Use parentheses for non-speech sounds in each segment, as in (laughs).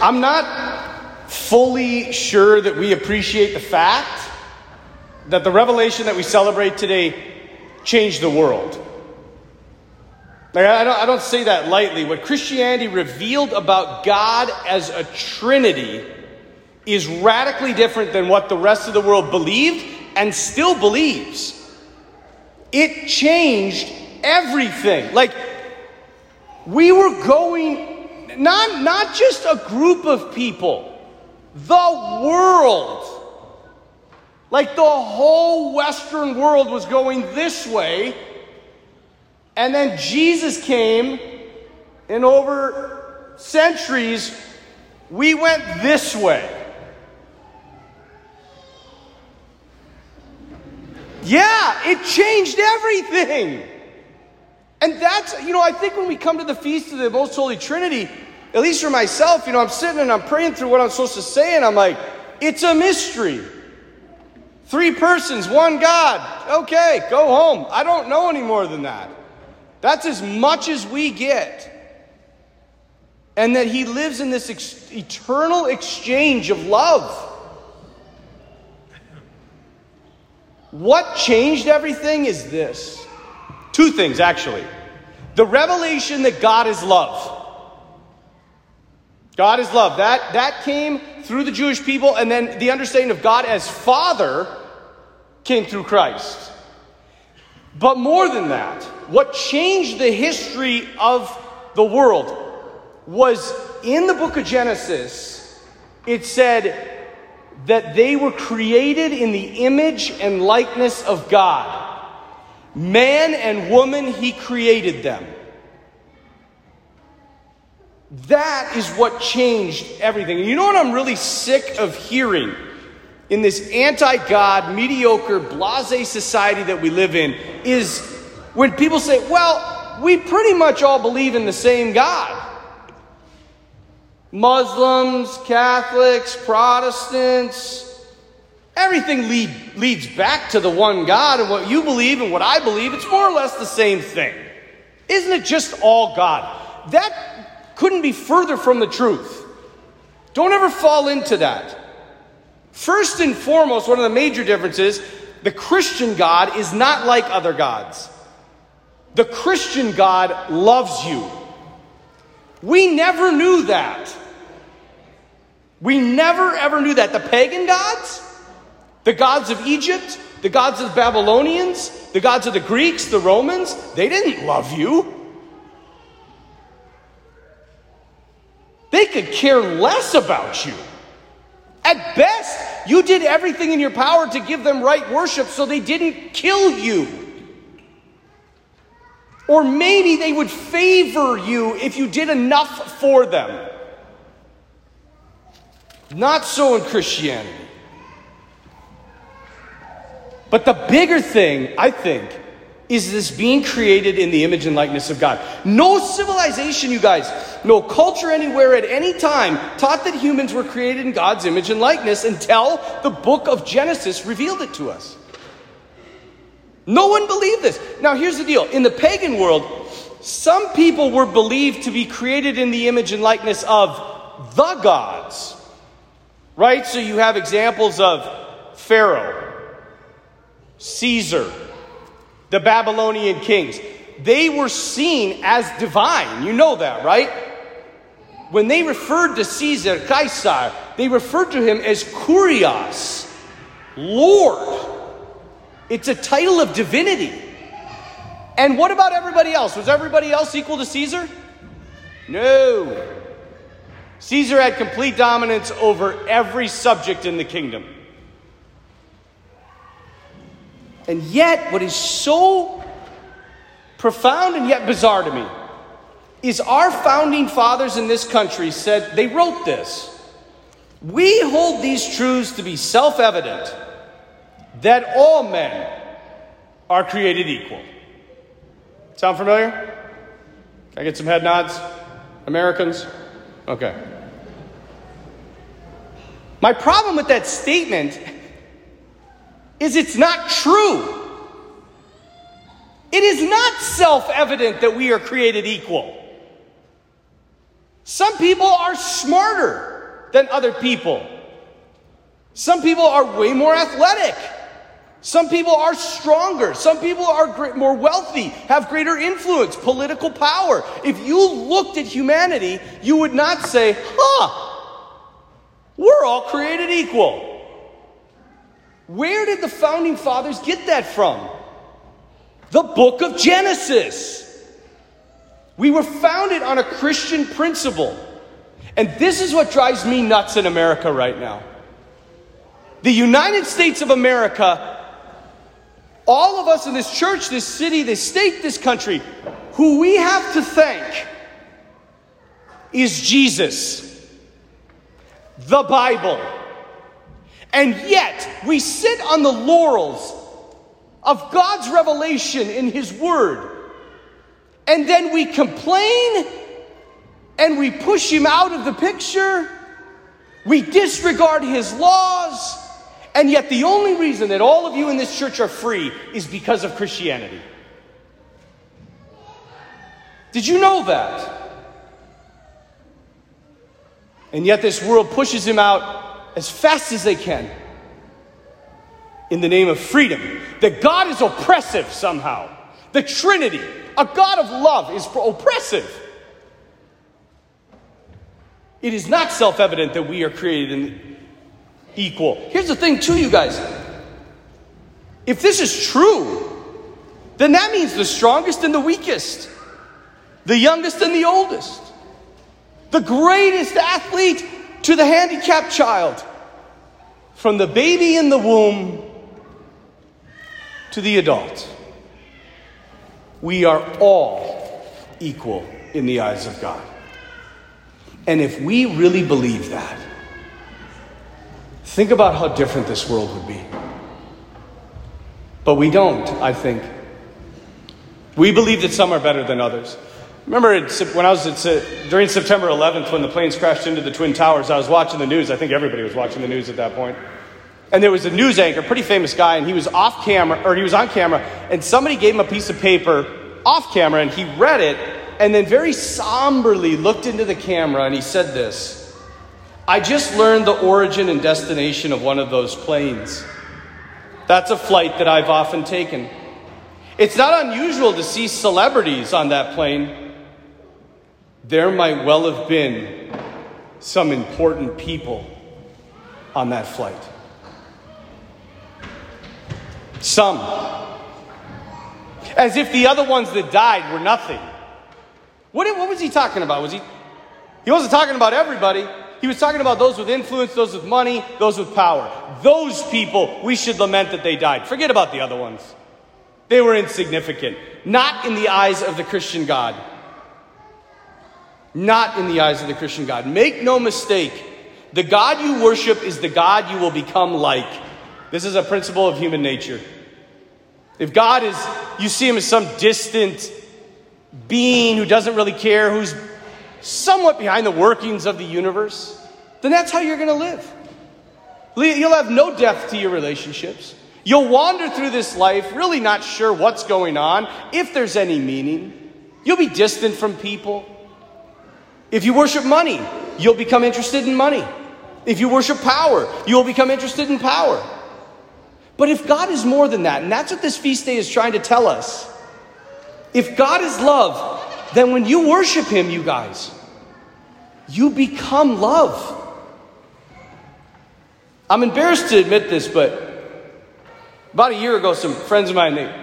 I'm not fully sure that we appreciate the fact that the revelation that we celebrate today changed the world. Like, I, don't, I don't say that lightly. What Christianity revealed about God as a Trinity is radically different than what the rest of the world believed and still believes. It changed everything. Like, we were going, not, not just a group of people, the world. Like the whole Western world was going this way. And then Jesus came, and over centuries, we went this way. Yeah, it changed everything. And that's, you know, I think when we come to the Feast of the Most Holy Trinity, at least for myself, you know, I'm sitting and I'm praying through what I'm supposed to say, and I'm like, it's a mystery. Three persons, one God. Okay, go home. I don't know any more than that. That's as much as we get. And that He lives in this ex- eternal exchange of love. What changed everything is this two things, actually. The revelation that God is love. God is love. That, that came through the Jewish people, and then the understanding of God as Father came through Christ. But more than that, what changed the history of the world was in the book of Genesis, it said that they were created in the image and likeness of God. Man and woman, He created them. That is what changed everything. You know what I'm really sick of hearing in this anti God, mediocre, blase society that we live in is when people say, well, we pretty much all believe in the same God. Muslims, Catholics, Protestants, everything lead, leads back to the one God and what you believe and what I believe. It's more or less the same thing. Isn't it just all God? That couldn't be further from the truth. Don't ever fall into that. First and foremost, one of the major differences the Christian God is not like other gods. The Christian God loves you. We never knew that. We never ever knew that. The pagan gods, the gods of Egypt, the gods of the Babylonians, the gods of the Greeks, the Romans, they didn't love you. They could care less about you. At best, you did everything in your power to give them right worship so they didn't kill you. Or maybe they would favor you if you did enough for them. Not so in Christianity. But the bigger thing, I think, is this being created in the image and likeness of God. No civilization, you guys, no culture anywhere at any time taught that humans were created in God's image and likeness until the book of Genesis revealed it to us. No one believed this. Now, here's the deal in the pagan world, some people were believed to be created in the image and likeness of the gods. Right? So you have examples of Pharaoh, Caesar, the Babylonian kings. They were seen as divine. You know that, right? When they referred to Caesar, Caesar, they referred to him as Kurios, Lord. It's a title of divinity. And what about everybody else? Was everybody else equal to Caesar? No. Caesar had complete dominance over every subject in the kingdom. And yet, what is so profound and yet bizarre to me is our founding fathers in this country said, they wrote this. We hold these truths to be self evident that all men are created equal. Sound familiar? Can I get some head nods? Americans? Okay. My problem with that statement is it's not true. It is not self evident that we are created equal. Some people are smarter than other people. Some people are way more athletic. Some people are stronger. Some people are more wealthy, have greater influence, political power. If you looked at humanity, you would not say, huh, we're all created equal. Where did the founding fathers get that from? The book of Genesis. We were founded on a Christian principle. And this is what drives me nuts in America right now. The United States of America, all of us in this church, this city, this state, this country, who we have to thank is Jesus, the Bible. And yet, we sit on the laurels of God's revelation in His Word and then we complain and we push him out of the picture. We disregard his laws. And yet, the only reason that all of you in this church are free is because of Christianity. Did you know that? And yet, this world pushes him out as fast as they can in the name of freedom. That God is oppressive somehow. The Trinity a God of love is oppressive. It is not self evident that we are created equal. Here's the thing, too, you guys. If this is true, then that means the strongest and the weakest, the youngest and the oldest, the greatest athlete to the handicapped child, from the baby in the womb to the adult we are all equal in the eyes of God. And if we really believe that, think about how different this world would be. But we don't, I think. We believe that some are better than others. Remember when I was at, during September 11th when the planes crashed into the Twin Towers, I was watching the news. I think everybody was watching the news at that point. And there was a news anchor, pretty famous guy, and he was off camera, or he was on camera, and somebody gave him a piece of paper off camera, and he read it, and then very somberly looked into the camera, and he said this I just learned the origin and destination of one of those planes. That's a flight that I've often taken. It's not unusual to see celebrities on that plane. There might well have been some important people on that flight. Some. As if the other ones that died were nothing. What, what was he talking about? Was he, he wasn't talking about everybody. He was talking about those with influence, those with money, those with power. Those people, we should lament that they died. Forget about the other ones. They were insignificant. Not in the eyes of the Christian God. Not in the eyes of the Christian God. Make no mistake, the God you worship is the God you will become like. This is a principle of human nature. If God is, you see him as some distant being who doesn't really care, who's somewhat behind the workings of the universe, then that's how you're going to live. You'll have no depth to your relationships. You'll wander through this life really not sure what's going on, if there's any meaning. You'll be distant from people. If you worship money, you'll become interested in money. If you worship power, you'll become interested in power. But if God is more than that, and that's what this feast day is trying to tell us, if God is love, then when you worship Him, you guys, you become love. I'm embarrassed to admit this, but about a year ago, some friends of mine, they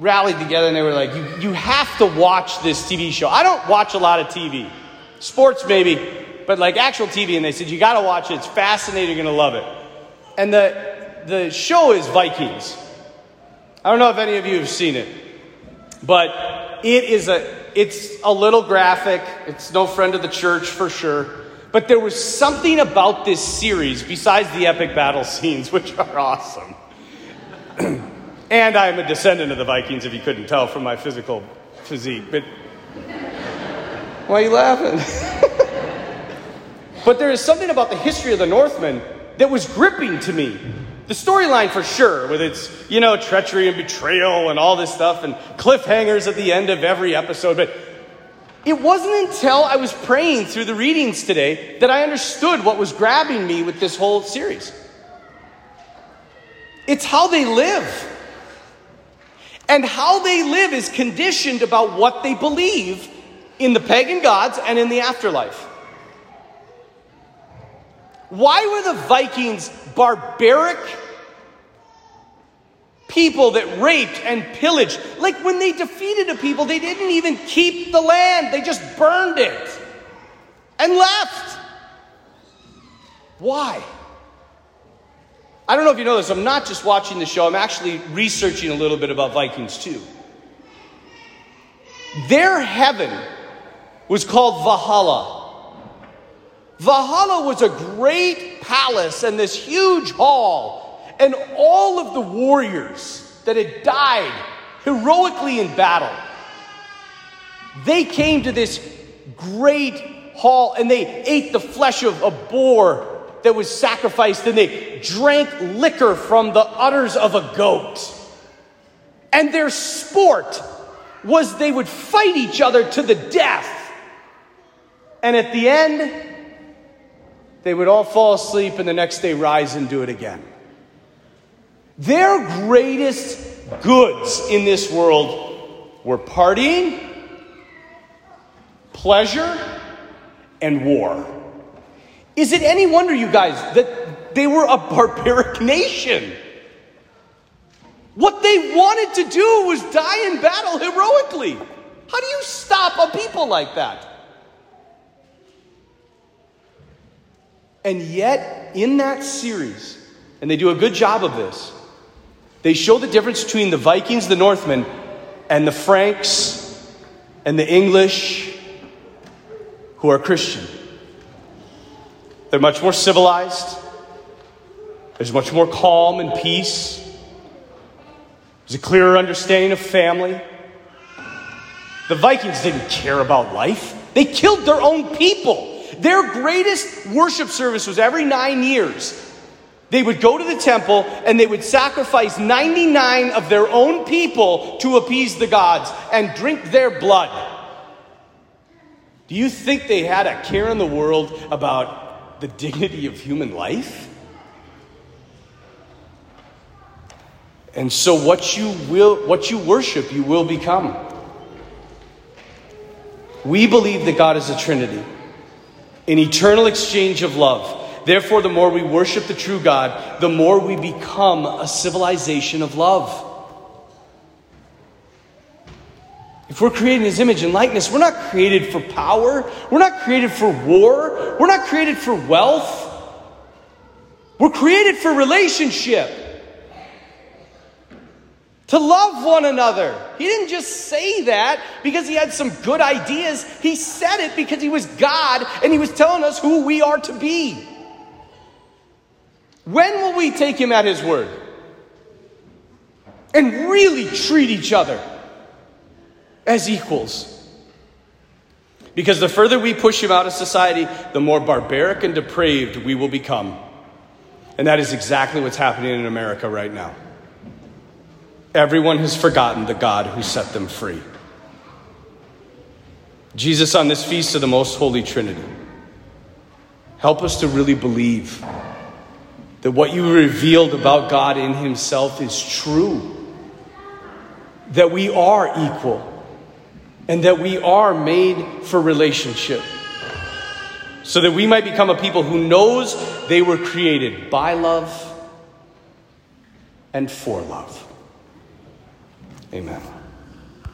rallied together and they were like, you, you have to watch this TV show. I don't watch a lot of TV, sports maybe, but like actual TV. And they said, you got to watch it. It's fascinating. You're going to love it. And the, the show is Vikings. I don't know if any of you have seen it, but it is a it's a little graphic. It's no friend of the church for sure. But there was something about this series besides the epic battle (laughs) scenes, which are awesome. (clears throat) and I am a descendant of the Vikings, if you couldn't tell from my physical physique. But why are you laughing? but there is something about the history of the Northmen that was gripping to me. The storyline for sure, with its, you know, treachery and betrayal and all this stuff and cliffhangers at the end of every episode. But It wasn't until I was praying through the readings today that I understood what was grabbing me with this whole series. It's how they live. And how they live is conditioned about what they believe in the pagan gods and in the afterlife. Why were the Vikings barbaric people that raped and pillaged? Like when they defeated a people, they didn't even keep the land, they just burned it and left. Why? I don't know if you know this, I'm not just watching the show, I'm actually researching a little bit about Vikings too. Their heaven was called Valhalla. Valhalla was a great palace and this huge hall, and all of the warriors that had died heroically in battle, they came to this great hall and they ate the flesh of a boar that was sacrificed and they drank liquor from the udders of a goat. And their sport was they would fight each other to the death. And at the end, they would all fall asleep and the next day rise and do it again. Their greatest goods in this world were partying, pleasure, and war. Is it any wonder, you guys, that they were a barbaric nation? What they wanted to do was die in battle heroically. How do you stop a people like that? And yet, in that series, and they do a good job of this, they show the difference between the Vikings, the Northmen, and the Franks and the English who are Christian. They're much more civilized. There's much more calm and peace. There's a clearer understanding of family. The Vikings didn't care about life, they killed their own people. Their greatest worship service was every nine years. They would go to the temple and they would sacrifice 99 of their own people to appease the gods and drink their blood. Do you think they had a care in the world about the dignity of human life? And so what you will what you worship you will become. We believe that God is a trinity an eternal exchange of love. Therefore, the more we worship the true God, the more we become a civilization of love. If we're created in His image and likeness, we're not created for power. We're not created for war. We're not created for wealth. We're created for relationship to love one another. He didn't just say that because he had some good ideas. He said it because he was God and he was telling us who we are to be. When will we take him at his word and really treat each other as equals? Because the further we push him out of society, the more barbaric and depraved we will become. And that is exactly what's happening in America right now. Everyone has forgotten the God who set them free. Jesus, on this feast of the Most Holy Trinity, help us to really believe that what you revealed about God in Himself is true, that we are equal, and that we are made for relationship, so that we might become a people who knows they were created by love and for love. Amen.